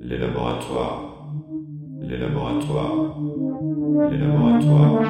les laboratoires, les laboratoires, les laboratoires,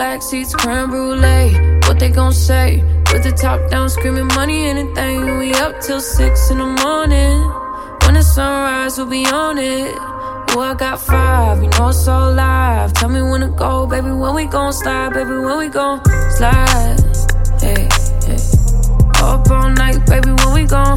black, seats creme brulee. What they gon' say? With the top down, screaming money, anything. We up till six in the morning. When the sunrise, we'll be on it. Oh, I got five, you know it's so live. Tell me when to go, baby, when we gon' slide, baby, when we gon' slide. Hey, hey. Up all night, baby, when we gon'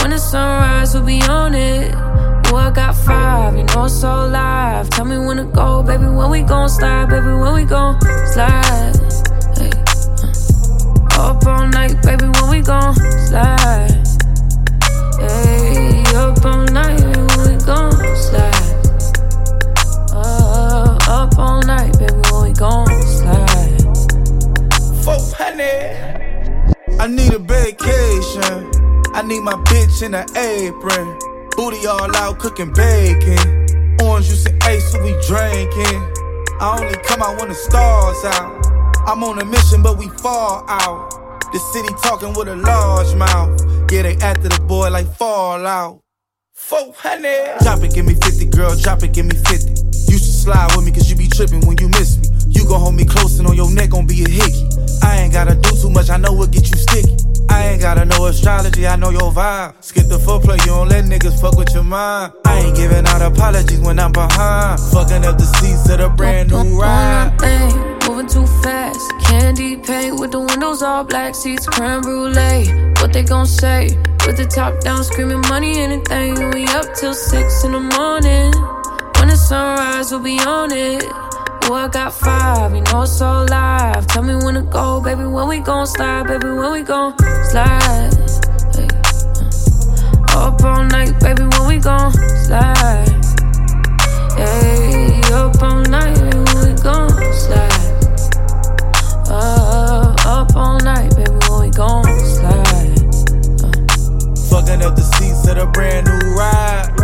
When the sunrise, we'll be on it. Oh, I got five, you know it's so live. Tell me when to go, baby. When we gon' slide, baby. When we gon' slide. Hey, uh. Up all night, baby. When we gon' slide. Hey, up all night, baby. When we gon' slide. Uh, up all night, baby. When we gon' slide. 400. I need a vacation. I need my bitch in an apron. Booty all out cooking bacon. Orange juice and ace, so we drinking. I only come out when the stars out. I'm on a mission, but we fall out. The city talking with a large mouth. Yeah, they after the boy like Fallout. 400. Drop it, give me 50, girl, drop it, give me 50. You should slide with me, cause you be tripping when you miss me. Gon' hold me close and on your neck gon' be a hickey. I ain't gotta do too much, I know what get you sticky. I ain't gotta know astrology, I know your vibe. Skip the footplay, you don't let niggas fuck with your mind. I ain't giving out apologies when I'm behind. Fucking up the seats of the brand new ride. Thing, moving too fast. Candy paint with the windows all black, seats creme brulee. What they gon' say? With the top down, screaming money, anything. We up till six in the morning. When the sunrise, we'll be on it. Oh, I got five, you know it's so live. Tell me when to go, baby. When we gon' slide, baby. When we gon' slide. Hey, uh. Up all night, baby. When we gon' slide. Hey, up all night, baby. When we gon' slide. Uh, up all night, baby. When we gon' slide. Fucking up the seats of the brand new ride.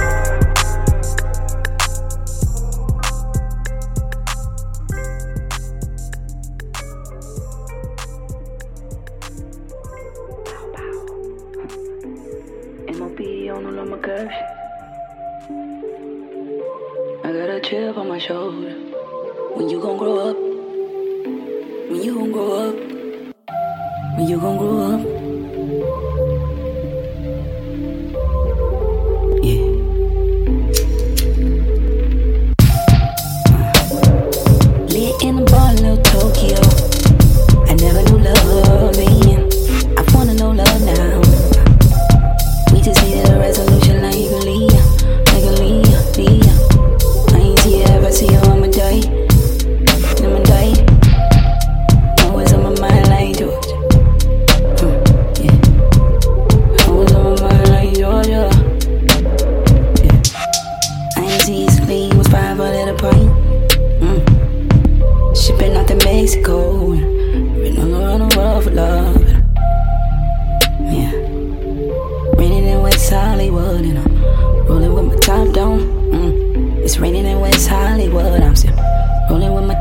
It's raining in West Hollywood. I'm still rolling with my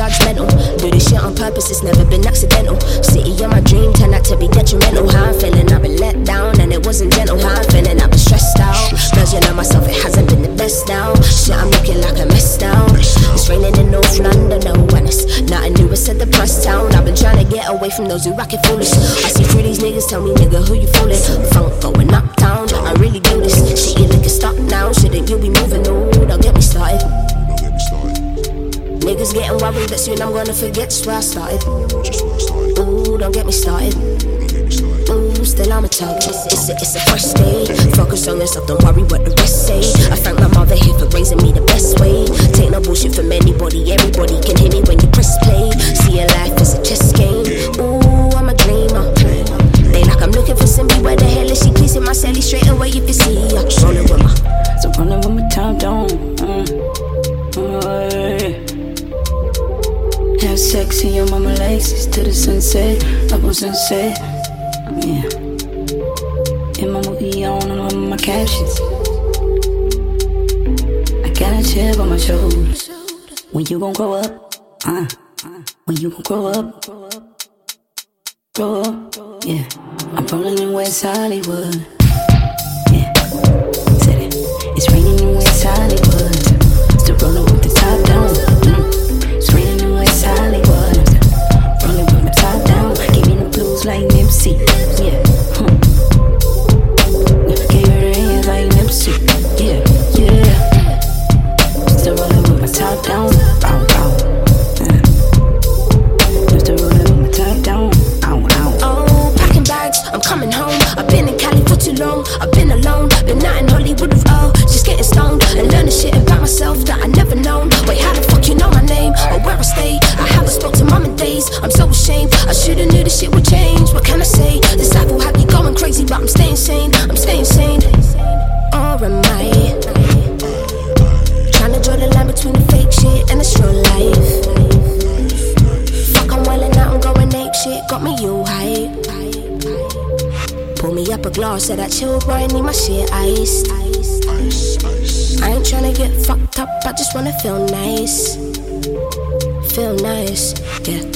judgmental. Do this shit on purpose, it's never been accidental. City of my dream turned out to be detrimental. How I'm feeling, I've been let down and it wasn't gentle. How I'm feeling, I've been stressed out. Version of myself, it hasn't been the best now. Shit, I'm looking like a mess now. It's raining in North London, no, and it's nothing new, it's at the press town. I've been trying to get away from those who rock it foolish. I see through these niggas, tell me nigga who you fooling. Funk going uptown, I really do this. Shit, you looking stop now, shouldn't you be moving? Ooh, Niggas getting worried that soon I'm gonna forget just where I started. Ooh, don't get me started. Ooh, still I'm a target. It's a, it's a fresh day. Focus on yourself, don't worry what the rest say. I thank my mother here for raising me the best way. Take no bullshit from anybody, everybody can hear me when you press play. See your life is a chess game. Ooh, I'm a dreamer. They like I'm looking for somebody, where the hell is she? Hit my celly straight away if you see her. Rolling with my. So running with my top down. Mm. Mm, have sex in your mama legs to the sunset, up on sunset. Yeah. In my movie on all of my captions. I got a chip on my shoulder. When you gon' grow up? Uh, when you gon' grow up? Grow up? Yeah. I'm rolling in West Hollywood. Yeah. Said it. It's raining in West Hollywood. Still rolling with the top down. Mm. Nipsey. Yeah. Chill, boy. I need my shit iced. I ain't tryna get fucked up, I just wanna feel nice. Feel nice, yeah.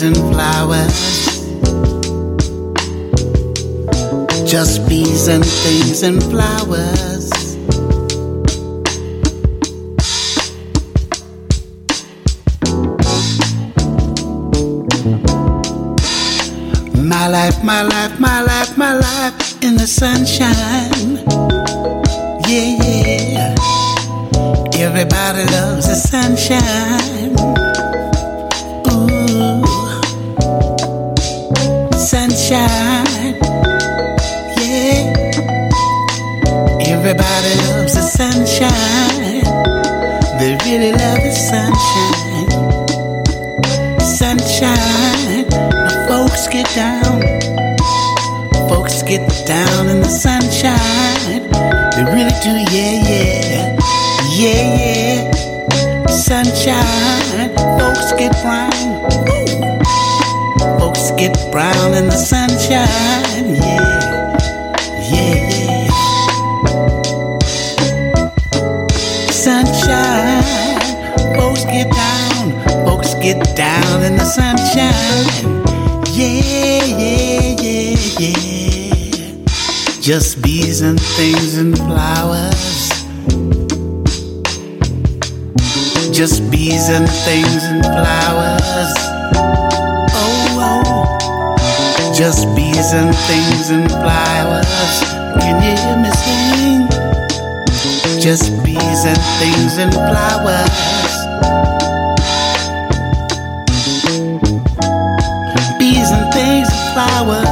trees and flowers. Just bees and things and flowers. My life, my life, my life, my life in the sunshine. Yeah, yeah. Everybody loves the sunshine. sunshine. They really love the sunshine. Sunshine. The folks get down. Folks get down in the sunshine. They really do, yeah, yeah. Yeah, yeah. Sunshine. Folks get brown. Folks get brown in the sunshine, yeah. out in the sunshine. Yeah, yeah, yeah, yeah. Just bees and things and flowers. Just bees and things and flowers. Oh, oh. Just bees and things and flowers. Can you hear me sing? Just bees and things and flowers. flowers.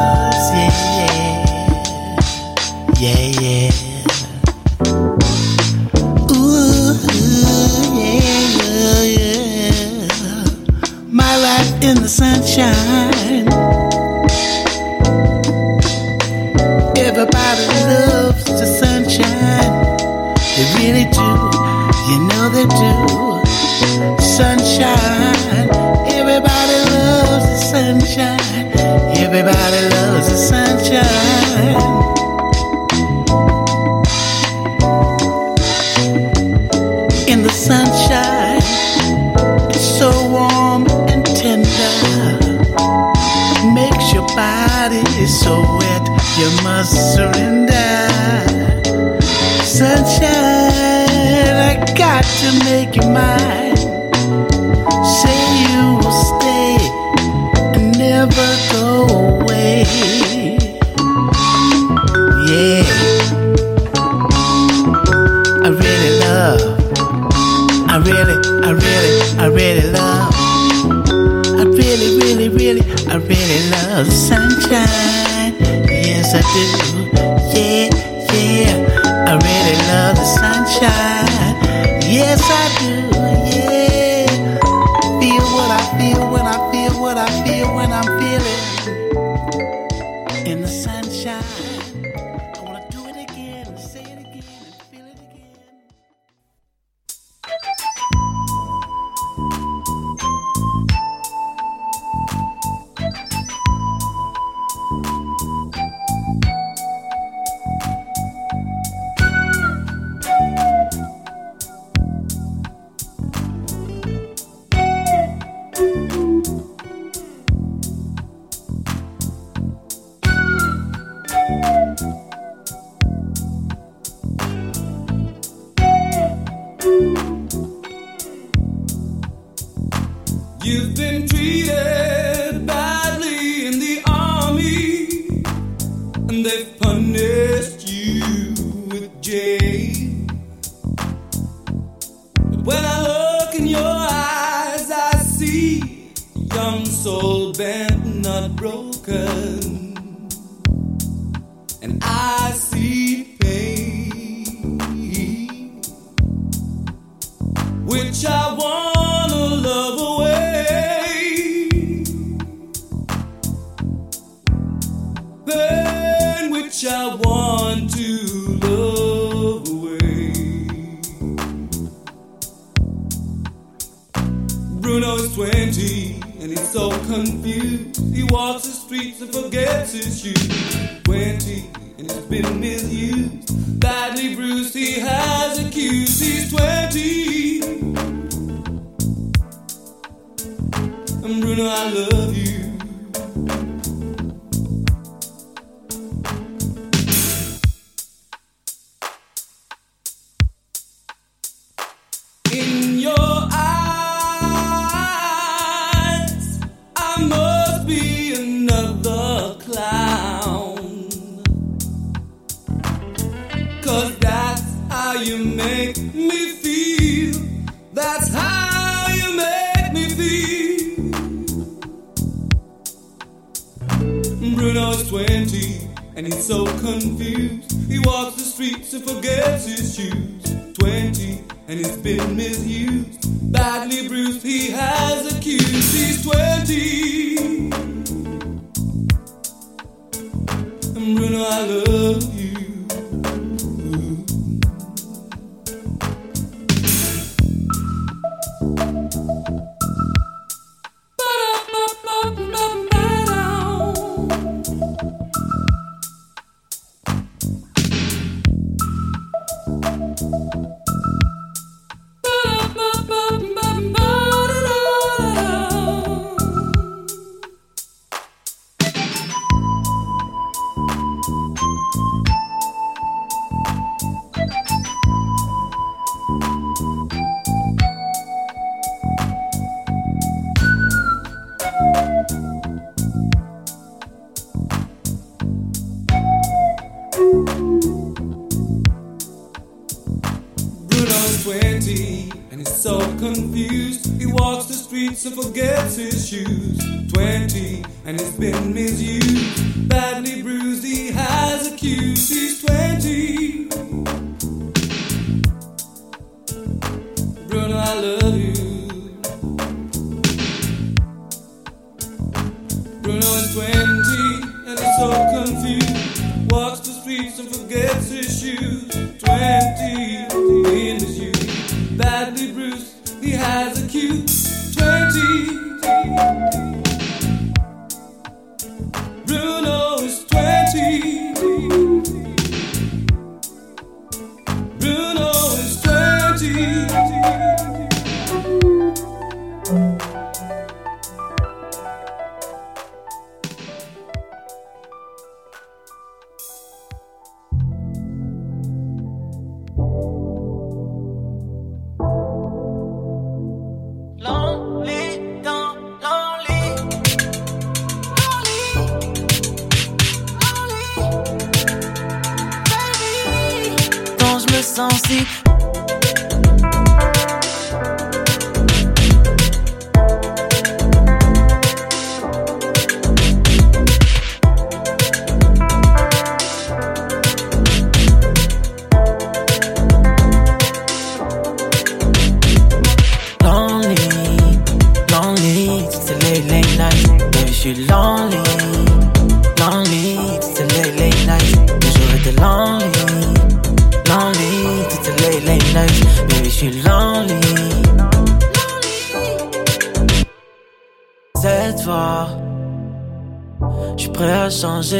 now 20 and he's so confused. He walks the streets and forgets his shoes. 20 and he's been misused. Badly bruised, he has accused. He's 20. And Bruno, I love you.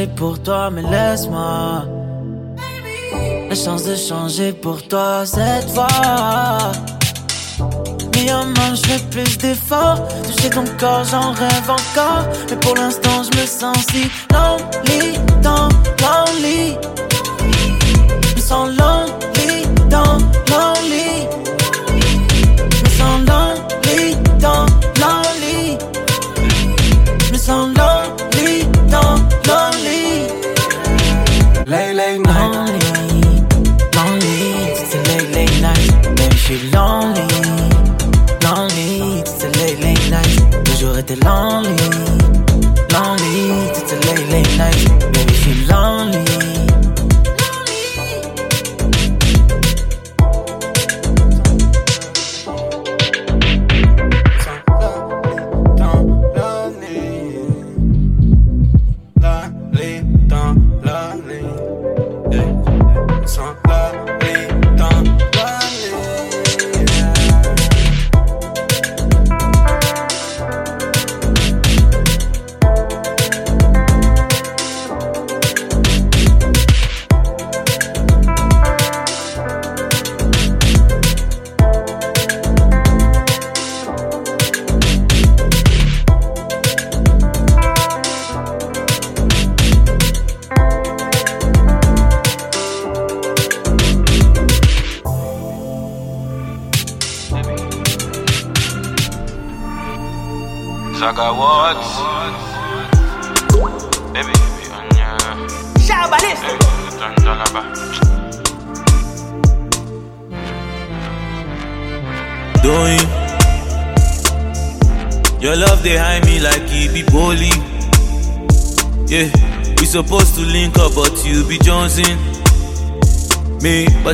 Pour toi, mais laisse-moi la chance de changer pour toi cette fois. Mi main, je fais plus d'efforts. Toucher ton corps, j'en rêve encore. Mais pour l'instant, je me sens si lonely, dans lonely. Je me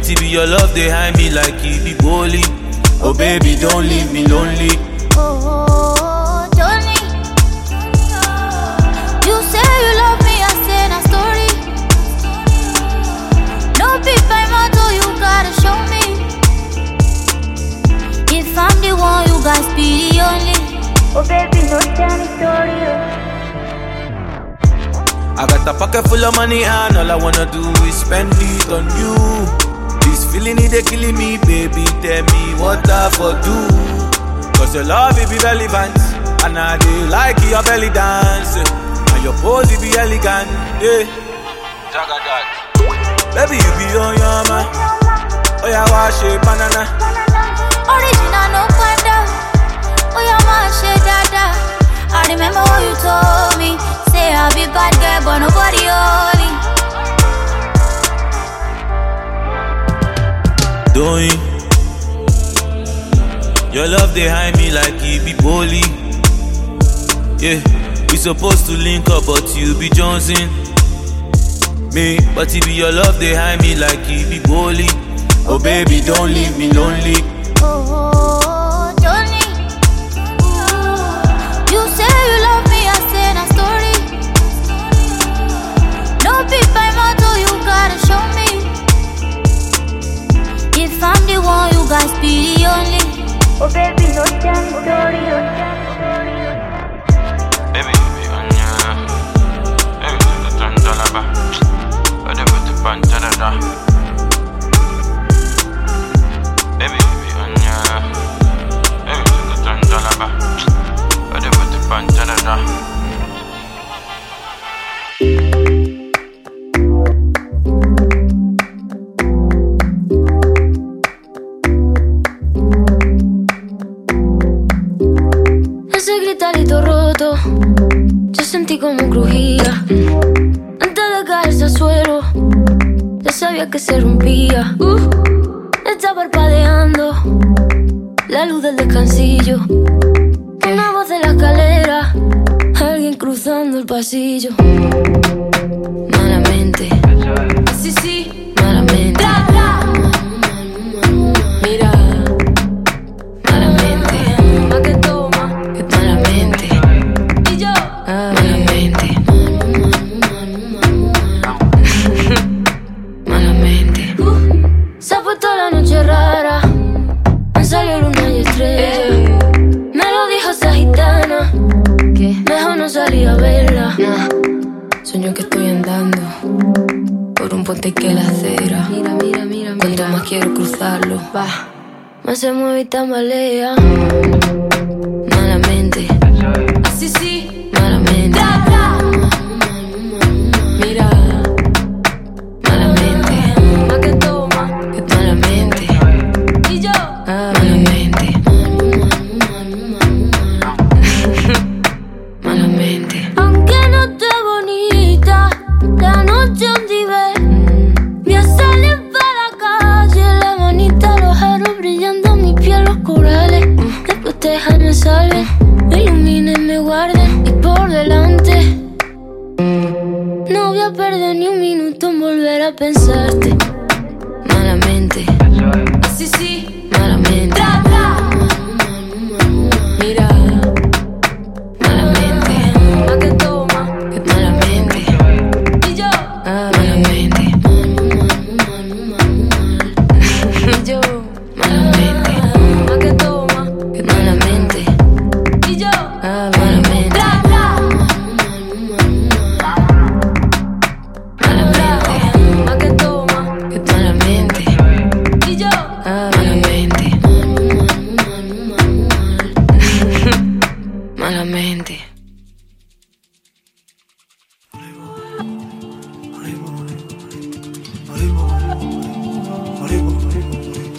it be your love they hide me like it be bully. Oh baby, don't leave me lonely. Oh, Johnny. You say you love me, I say na story. No big by motto, you gotta show me. If I'm the one, you guys be the only. Oh, baby, no tell me story. Oh. I got a pocket full of money and all I wanna do is spend it on you. This feeling it they killing me, baby. Tell me what I for do. Cause your love it be relevant. And I do like your belly dance. And your pose it be elegant. Yeah. Jaga that. Baby, you be on your man. Oh yeah, wash it, banana. Original, no panda. Oh, yeah, my shit, dada. I remember what you told me. Say I'll be bad girl, but nobody holy. Doing Your love they hide me like it be bully. Yeah, we supposed to link up, but you be Johnson. Me, but it be your love they hide me like it be bully. Oh baby, don't leave me lonely. Oh, oh, oh. I'm the one, you guys be the only. Oh, baby, no tell me story. Baby, baby, anya. Baby, tanta là-bas. Ode put panta da da. Baby, baby, anya. Baby, tanta là-bas. Ode put panta da da. Ese roto, yo sentí como crujía. Antes de caerse al suelo, ya sabía que se rompía. Uh, está parpadeando la luz del descansillo. Una voz de la escalera, alguien cruzando el pasillo. Malamente, sí, sí, Más se mueve y tambalea.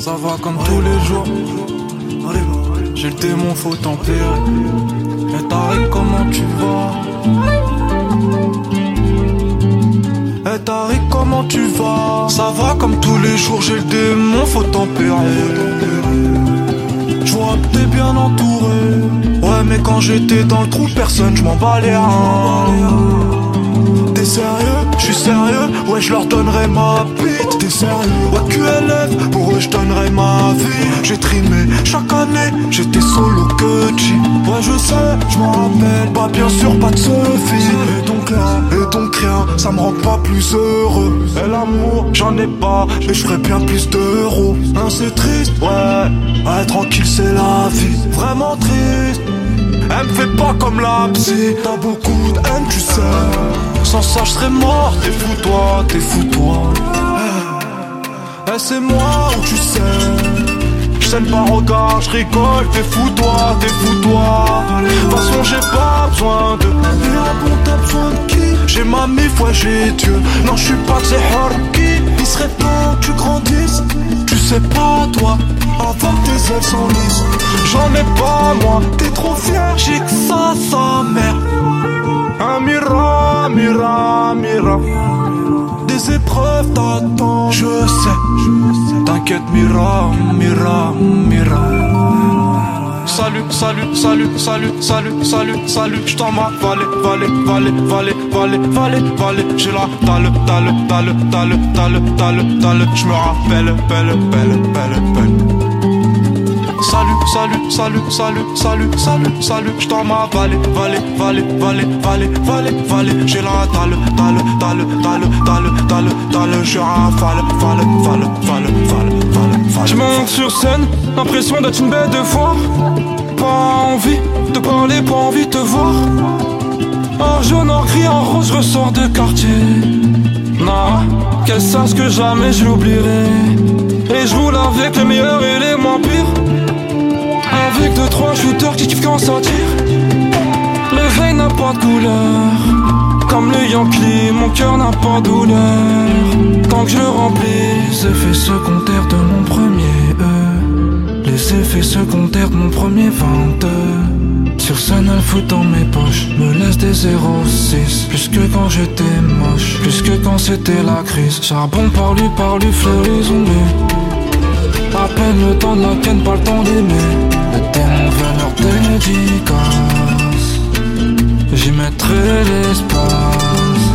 Ça va comme tous les jours. J'ai le démon, faut tempérer. Et Tariq, comment tu vas? Et Tariq, comment tu vas? Ça va comme tous les jours, j'ai le démon, faut tempérer. Je vois que t'es bien entouré. Ouais, mais quand j'étais dans le trou, personne, je m'en reins. T'es sérieux? Suis sérieux Ouais, je leur donnerai ma bite. T'es sérieux Ouais, QLF, pour eux, je donnerai ma vie. J'ai trimé chaque année, j'étais solo que G. Ouais, je sais, je m'en rappelle. Pas bien sûr, pas de Sophie. Et donc là, et donc rien, ça me rend pas plus heureux. Et l'amour, j'en ai pas, et je ferais bien plus d'euros. Hein, c'est triste, ouais. Ouais, tranquille, c'est la vie. Vraiment triste. Elle me fait pas comme la psy T'as beaucoup de haine tu sais Sans ça je serais mort. T'es fou toi, t'es fou toi. Eh, eh, c'est moi ou tu sais. Je scène pas regard, je rigole, t'es fou toi, t'es fou toi. De toute façon j'ai pas besoin de Mais à bon t'as besoin de qui J'ai ma mif, ouais j'ai Dieu. Non je suis pas que c'est Harki Il serait temps que tu grandisses. Tu sais pas toi. Avant que tes ailes s'enlisent J'en ai pas moi. T'es trop fier, j'ai que ça sa mère Un mira, mira, mira Des épreuves t'attendent Je sais, t'inquiète mira, mira, mira. Salut, salut, salut, salut, salut, salut, salut, je t'en valé, valé, valé, valé, valé, valé, valé, j'ai la dalle, dalle, dalle, dalle, dalle, dalle, dalle, je me rappelle, belle, belle, belle, belle. Salut, salut, salut, salut, salut, salut, salut, je t'en m'en valé, valé, valé, valé, valé, valé, valé, j'ai la dalle, dalle, dalle, dalle, dalle, dalle, dalle, je rafale, fale, fale, fale, fale, fale, fale. Je monte sur scène, l'impression d'être une bête de foire. Pas envie de parler, pas envie de te voir. En jaune, en gris, en rose, je de quartier. Non, qu'elle sache que jamais je l'oublierai. Et je roule avec les meilleurs et les moins pires. Avec deux, trois shooters qui kiffent quand ça tire. Le veille n'a pas de couleur. Comme le Yankee, mon cœur n'a pas de douleur. Tant que je le remplis, les effets secondaires de mon premier E. Les effets secondaires de mon premier 22. Sur scène, elle fout dans mes poches, me laisse des 06 Plus que quand j'étais moche, plus que quand c'était la crise. Charbon par lui, par lui, fleurison lui. À peine le temps de la ken, pas le temps d'aimer. Le démon veut leur dédicace J'y mettrai l'espace.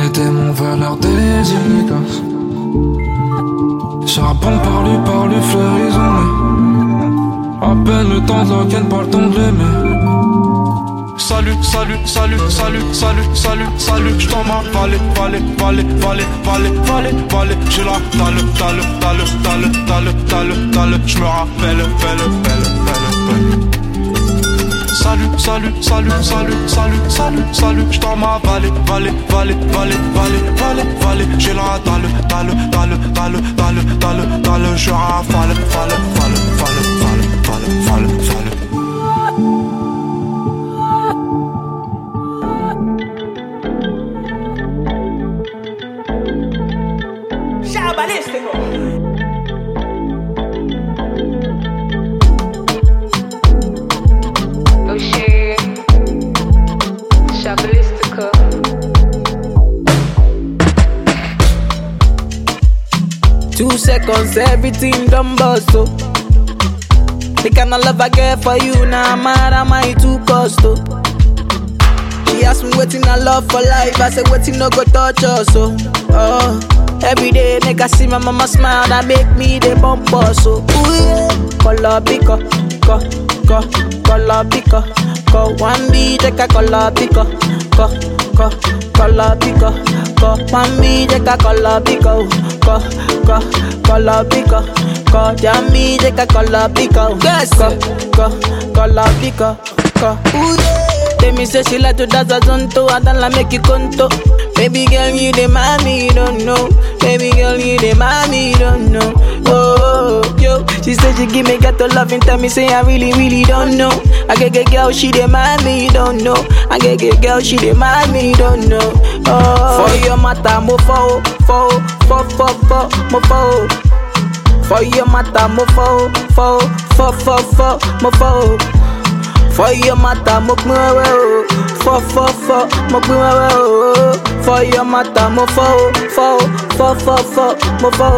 Les démons veulent leur dédicace Charbon par lui, par lui, fleurison lui à peine le temps de la pas le temps de l'aimer. Salut, salut, salut, salut, salut, salut, salut, je t'en m'en valé, valé, valé, valé, valé, valé, valé, j'ai la dalle, dalle, dalle, dalle, dalle, dalle, dalle, je me rappelle, belle, belle, belle, belle. Salut, salut, salut, salut, salut, salut, salut, je t'en m'en valé, valé, valé, valé, valé, valé, valé, j'ai la dalle, dalle, dalle, dalle, dalle, dalle, dalle, je rafale, fale, fale, fale, Oxê, Chabalística. Two seconds, everything done bust, oh. The kind of love I get for you, now nah, mad am I too cost, oh. She asked me waiting I love for life, I said waiting no go touch us, oh. oh. Every day, nigga see my mama smile, that make me the bump us, oh. Ooh, yeah. Color pico, co, co, color pico, co. One a color pico, co, co, color pico, co. One B, take a pico, co, co, color pico, co. Jammy, take a color pico, yes, co, co, color pico, co. Tell me say she like to dance a zonto, I don't like make you conto. Baby girl, you the mommy, you don't know. Baby girl, you the mommy, you don't know. Oh, yo, she said she give me got to love and tell me say I really, really don't know. I get get girl, she the mommy, you don't know. I get get girl, she the mommy, you don't know. Oh, for your matter, mo fo, fo, fo, fo, fo, mo fo. For your matter, mo fo, fo, fo, fo, fo, mo fo. For your matter, mo pin wewe o. Oh. Fo, fo, fo, mo pin o. For your matter, mo fo, fo, fo, fo, fo, mo fo.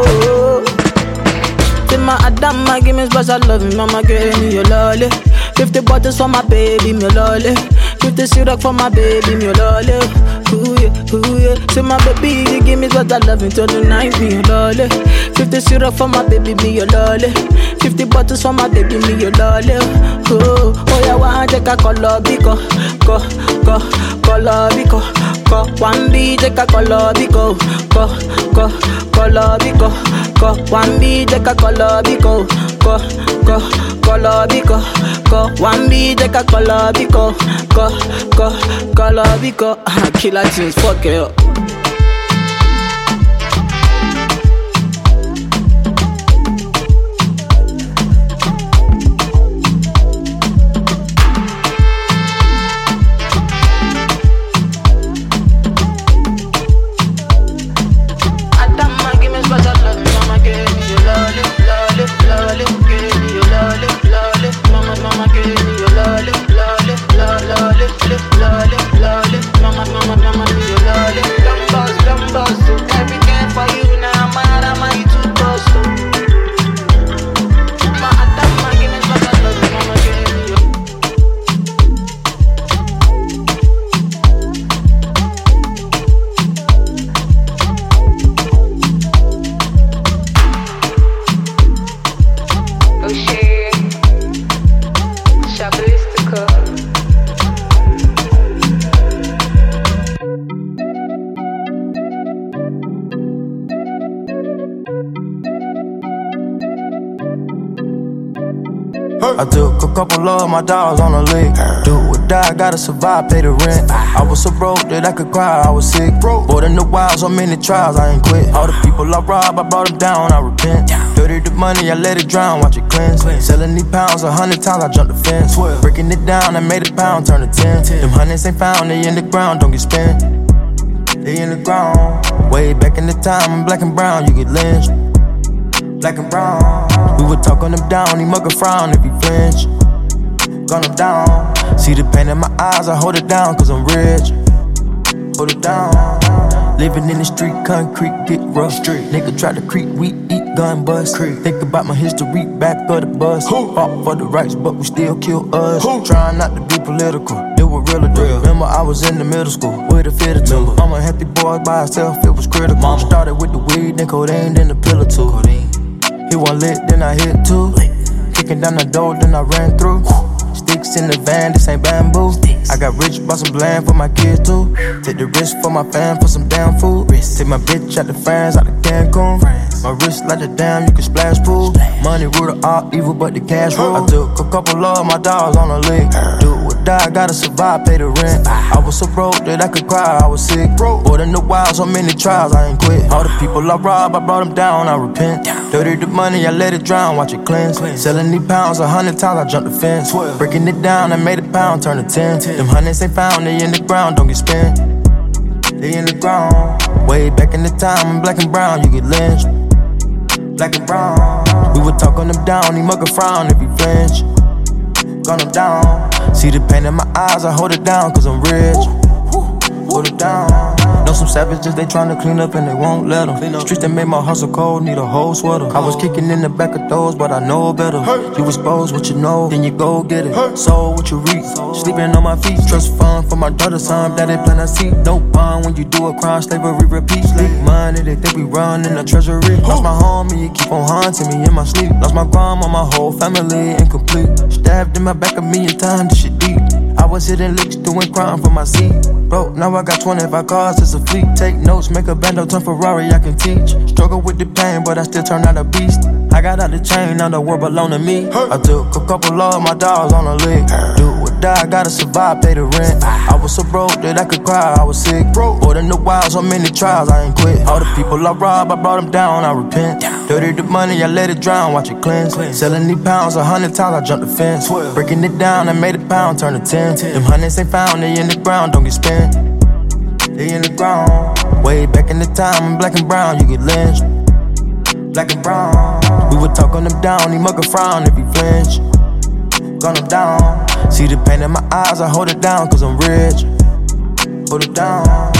Till my Adama, give me special love, mama, give me your lolly. 50 bottles for my baby, me lolly. 50 syrup for my baby, me lolly. Ooh yeah, ooh yeah. Say my baby, you give me special love until the night, me lolly. 50 syrup for my baby, me lolly. 50 bottles for my baby, me lolly. Oh, oh yeah, one take a color, biko, go, go, color, biko, go. One B, take a color, biko, go, go, color, biko, go. One B, take a color, biko, go, go, color, biko, go. One B, take a color, biko, go, go, color, biko. Uh, killer tunes, fuck it up. I took a couple of my dogs on a lick. Do or die, gotta survive, pay the rent. I was so broke that I could cry, I was sick. Broke. Born in the wild, so many trials, I ain't quit. All the people I robbed, I brought them down, I repent. Dirty the money, I let it drown, watch it cleanse. Selling these pounds a hundred times, I jumped the fence. Breaking it down, I made a pound turn to ten. Them hundreds ain't found, they in the ground, don't get spent. They in the ground. Way back in the time, black and brown, you get lynched. Black and brown. We would talk on them down, he mug a frown if he flinch. Gun him down. See the pain in my eyes, I hold it down, cause I'm rich. Hold it down. Living in the street, concrete, get rough. Street. Nigga try to creep, we eat gun bust. Creep. Think about my history, back of the bus. Fought for the rights, but we still kill us. Who? Trying not to be political, it was real real. Remember, I was in the middle school with a fit or. I'm a healthy boy by myself, it was critical. Mama. Started with the weed, then codeine, then the pillar too. He was lit, then I hit two. Kicking down the door, then I ran through. Sticks in the van, this ain't bamboo. I got rich, bought some bland for my kids too. Take the risk for my fam for some damn food. Take my bitch out the fans, out the Cancun. My wrist like the dam, you can splash pool. Money rule of all evil, but the cash rule. I took a couple of my dogs on a lick. Or die, gotta survive, pay the rent. I was so broke that I could cry, I was sick. Broke. Born in the wild, so many trials, I ain't quit. All the people I robbed, I brought them down, I repent. Dirty the money, I let it drown, watch it cleanse. Selling these pounds a hundred times, I jumped the fence. Breaking it down, I made a pound turn to ten. Them hundreds ain't found, they in the ground, don't get spent. They in the ground. Way back in the time, black and brown, you get lynched. Black and brown. We would talk on them down, he mug a frown if he flinch. Gun him down. See the pain in my eyes, I hold it down, cause I'm rich. Hold it down. Know some savages, they tryna clean up and they won't let them. Streets that made my hustle cold, need a whole sweater. I was kicking in the back of those, but I know better. You expose what you know, then you go get it. So what you reap. Sleeping on my feet, trust fund for my daughter's son, daddy plan I see. No bond when you do a crime, slavery repeats. Sleep money, they think we run in the treasury. Lost my homie, you keep on haunting me in my sleep. Lost my grandma, my whole family incomplete. Stabbed in my back a million times, this shit deep. Was hitting licks, doing crime for my seat. Bro, now I got 25 cars, it's a fleet. Take notes, make a bando, turn Ferrari, I can teach. Struggle with the pain, but I still turn out a beast. I got out the chain, now the world belong to me. I took a couple of my dogs on a lick. Do or die, gotta survive, pay the rent. I was so broke that I could cry, I was sick. Born in the wild, so many trials, I ain't quit. All the people I robbed, I brought them down, I repent. Dirty the money, I let it drown, watch it cleanse. Selling these pounds a hundred times, I jumped the fence. Breaking it down, I made a pound turn to ten. Them hundreds ain't found, they in the ground, don't get spent. They in the ground. Way back in the time, black and brown, you get lynched. Black and brown. Would talk on him down, he mug a frown if he flinch. Gun him down. See the pain in my eyes, I hold it down cause I'm rich. Hold it down.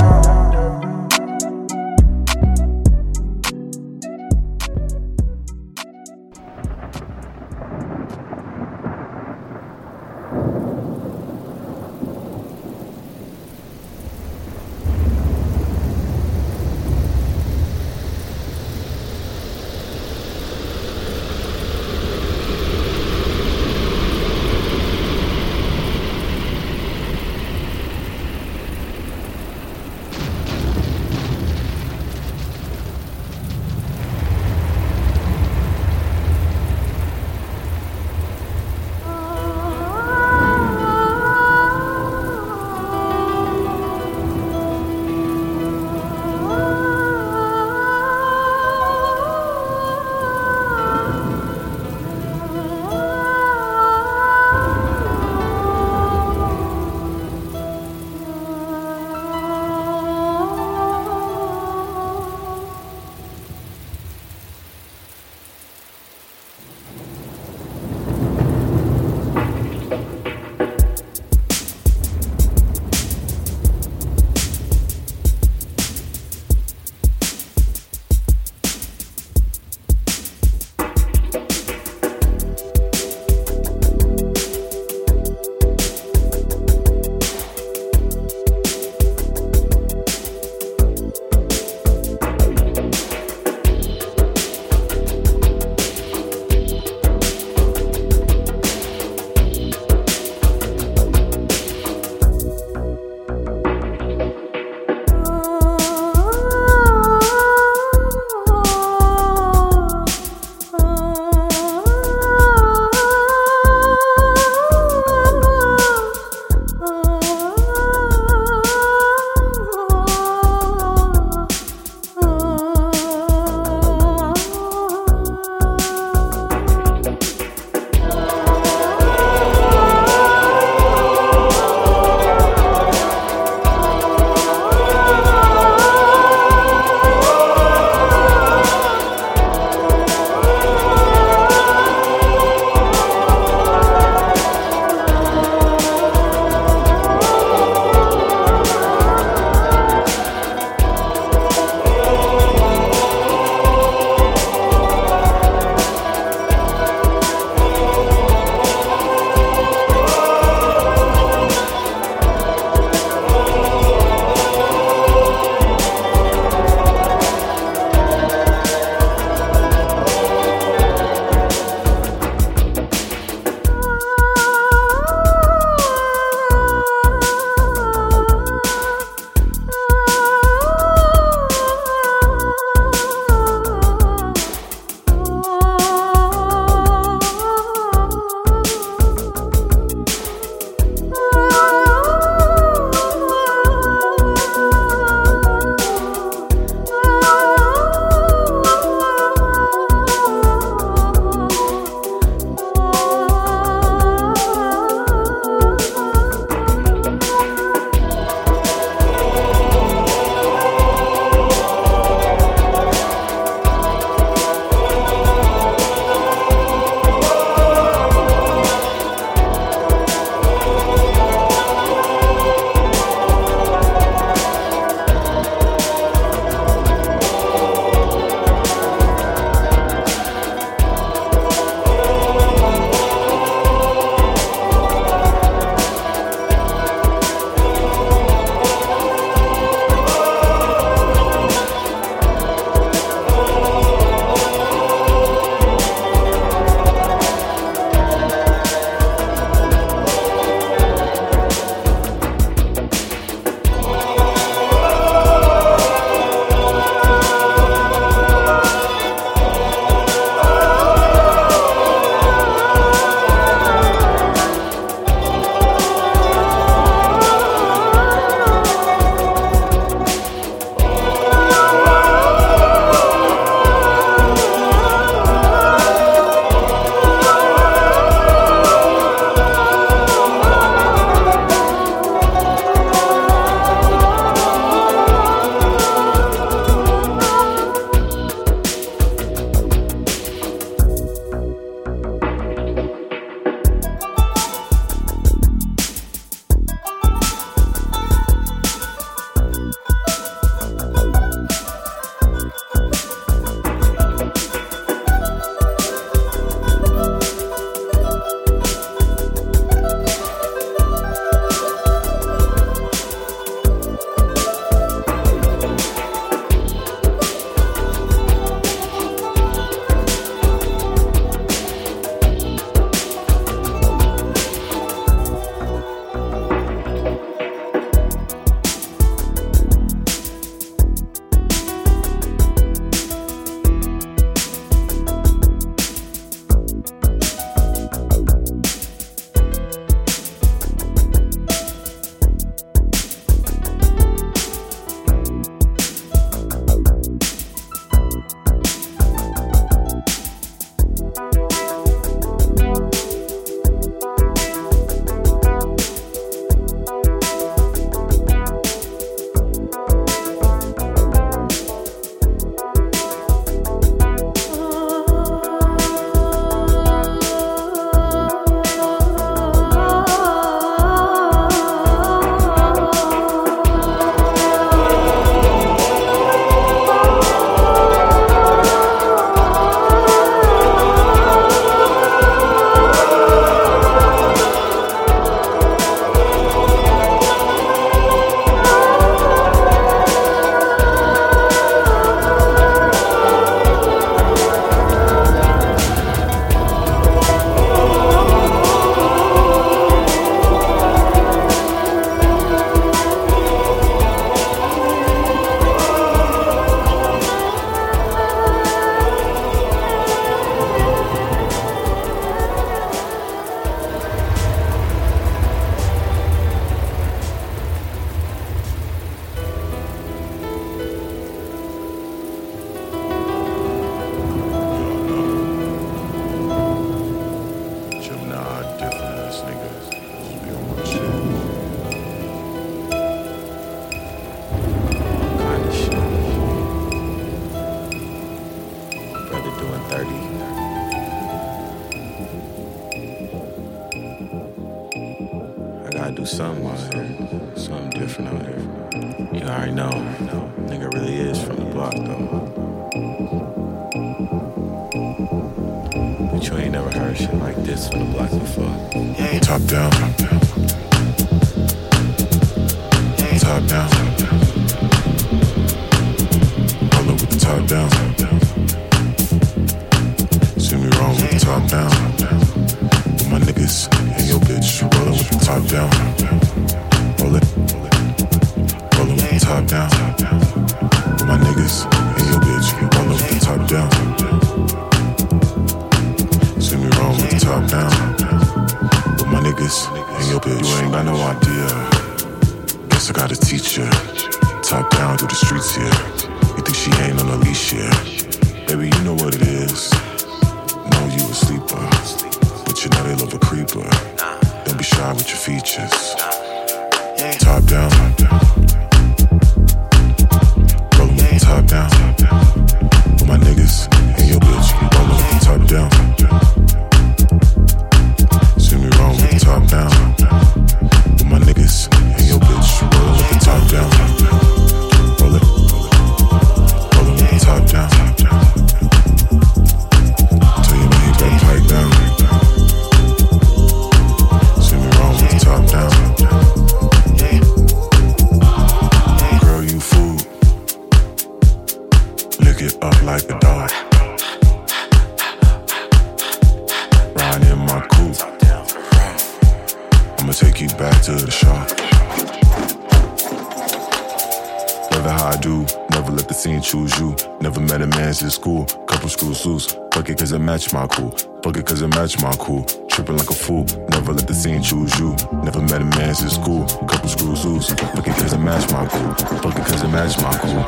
to school. Couple screws loose. Fuck it cause it match my cool. Fuck it cause it match my cool. Tripping like a fool. Never let the scene choose you. Never met a man since school. Couple screws loose. Fuck it cause it match my cool. Fuck it cause it match my cool.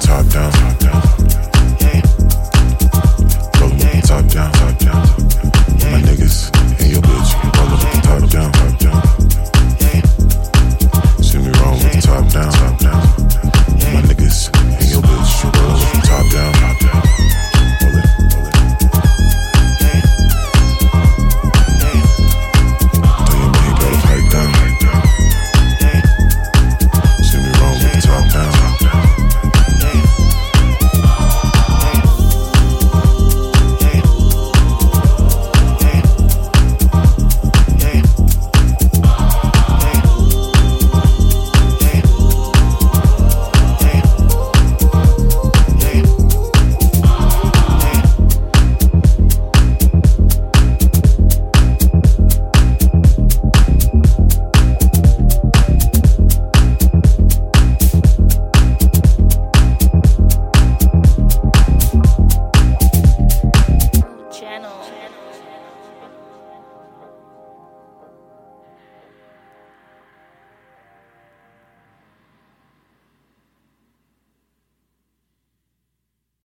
Top down, top down. Top down, top down. My niggas and your bitch. Roll yeah. top down, top down.